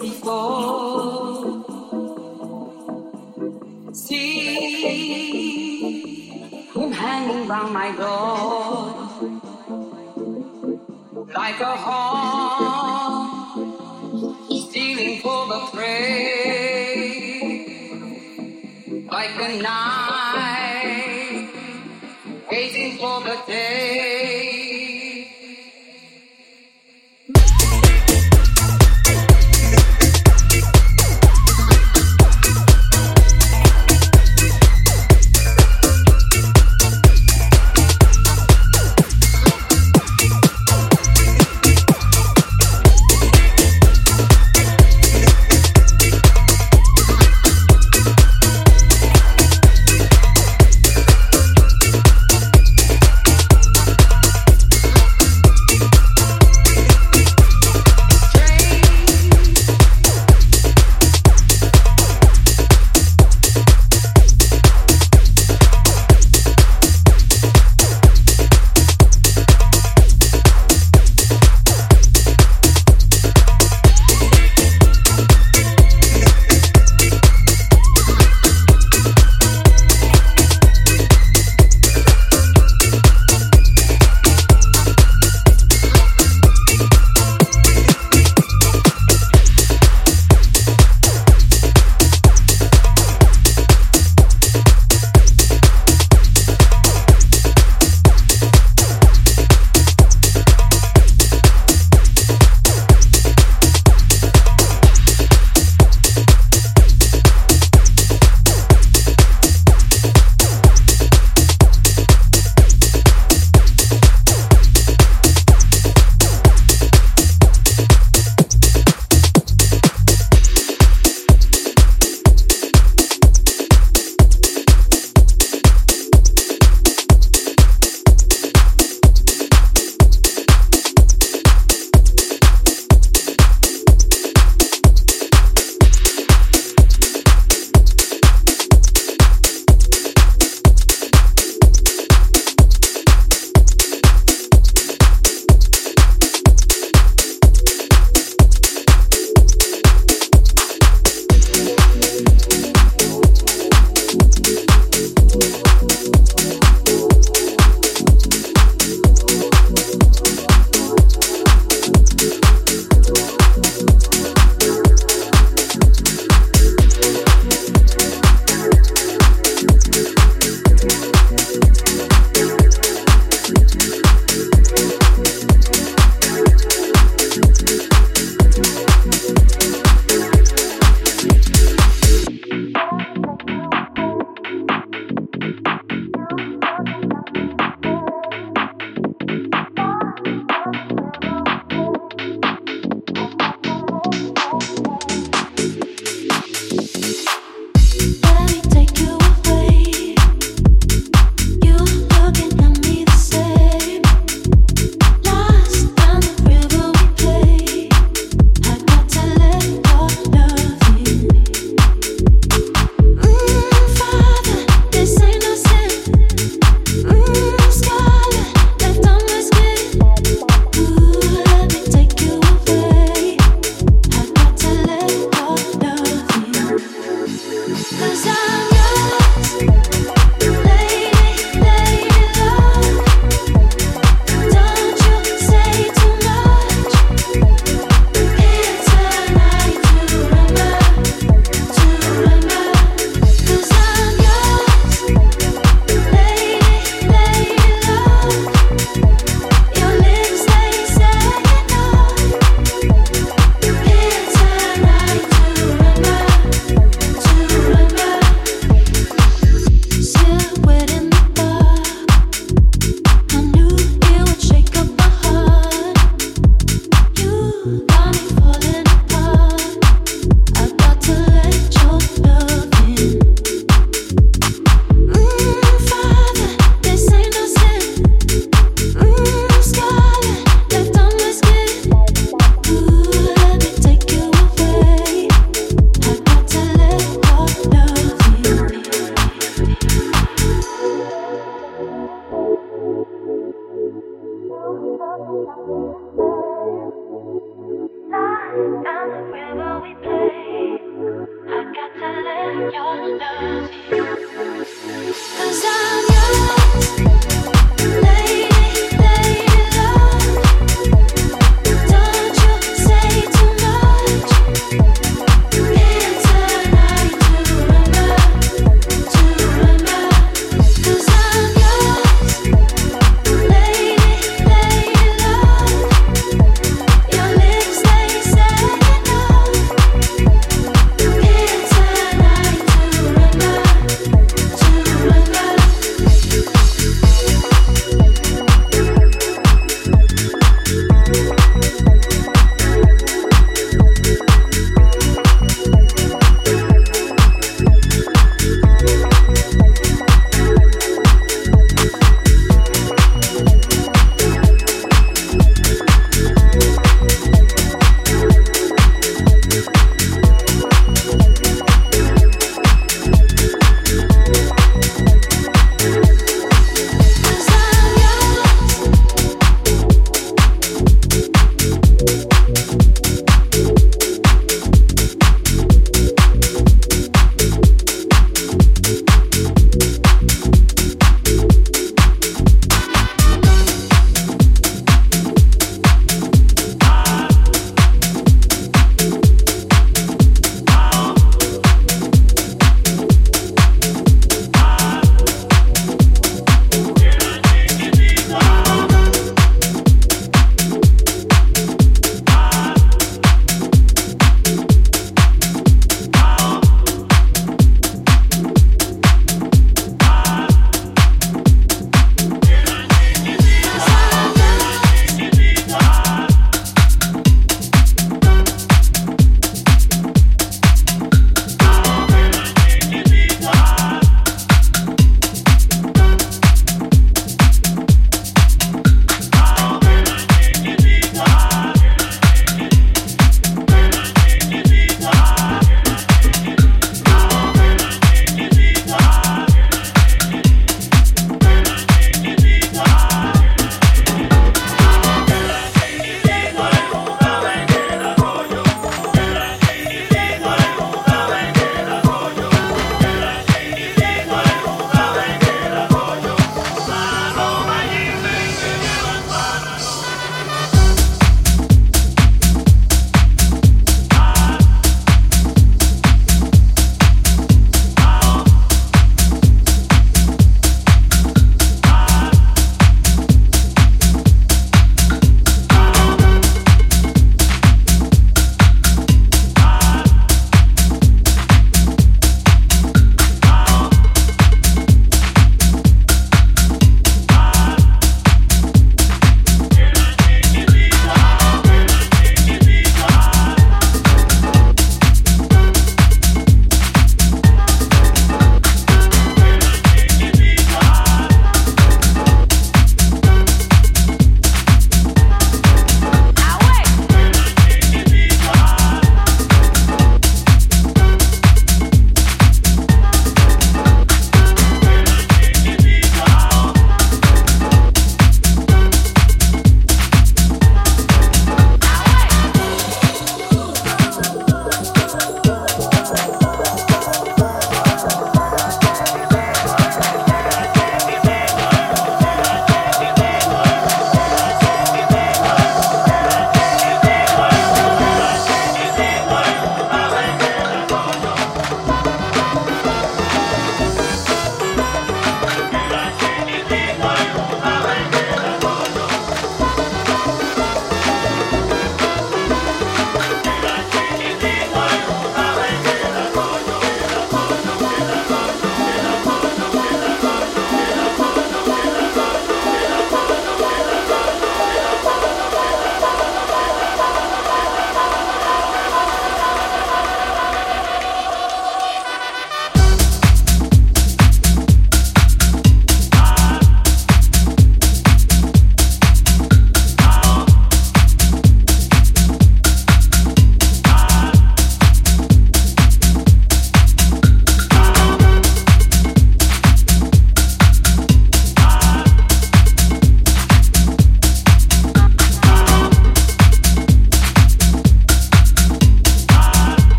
before. See him hanging round my door like a hawk, stealing for the prey, like a knife, waiting for the day.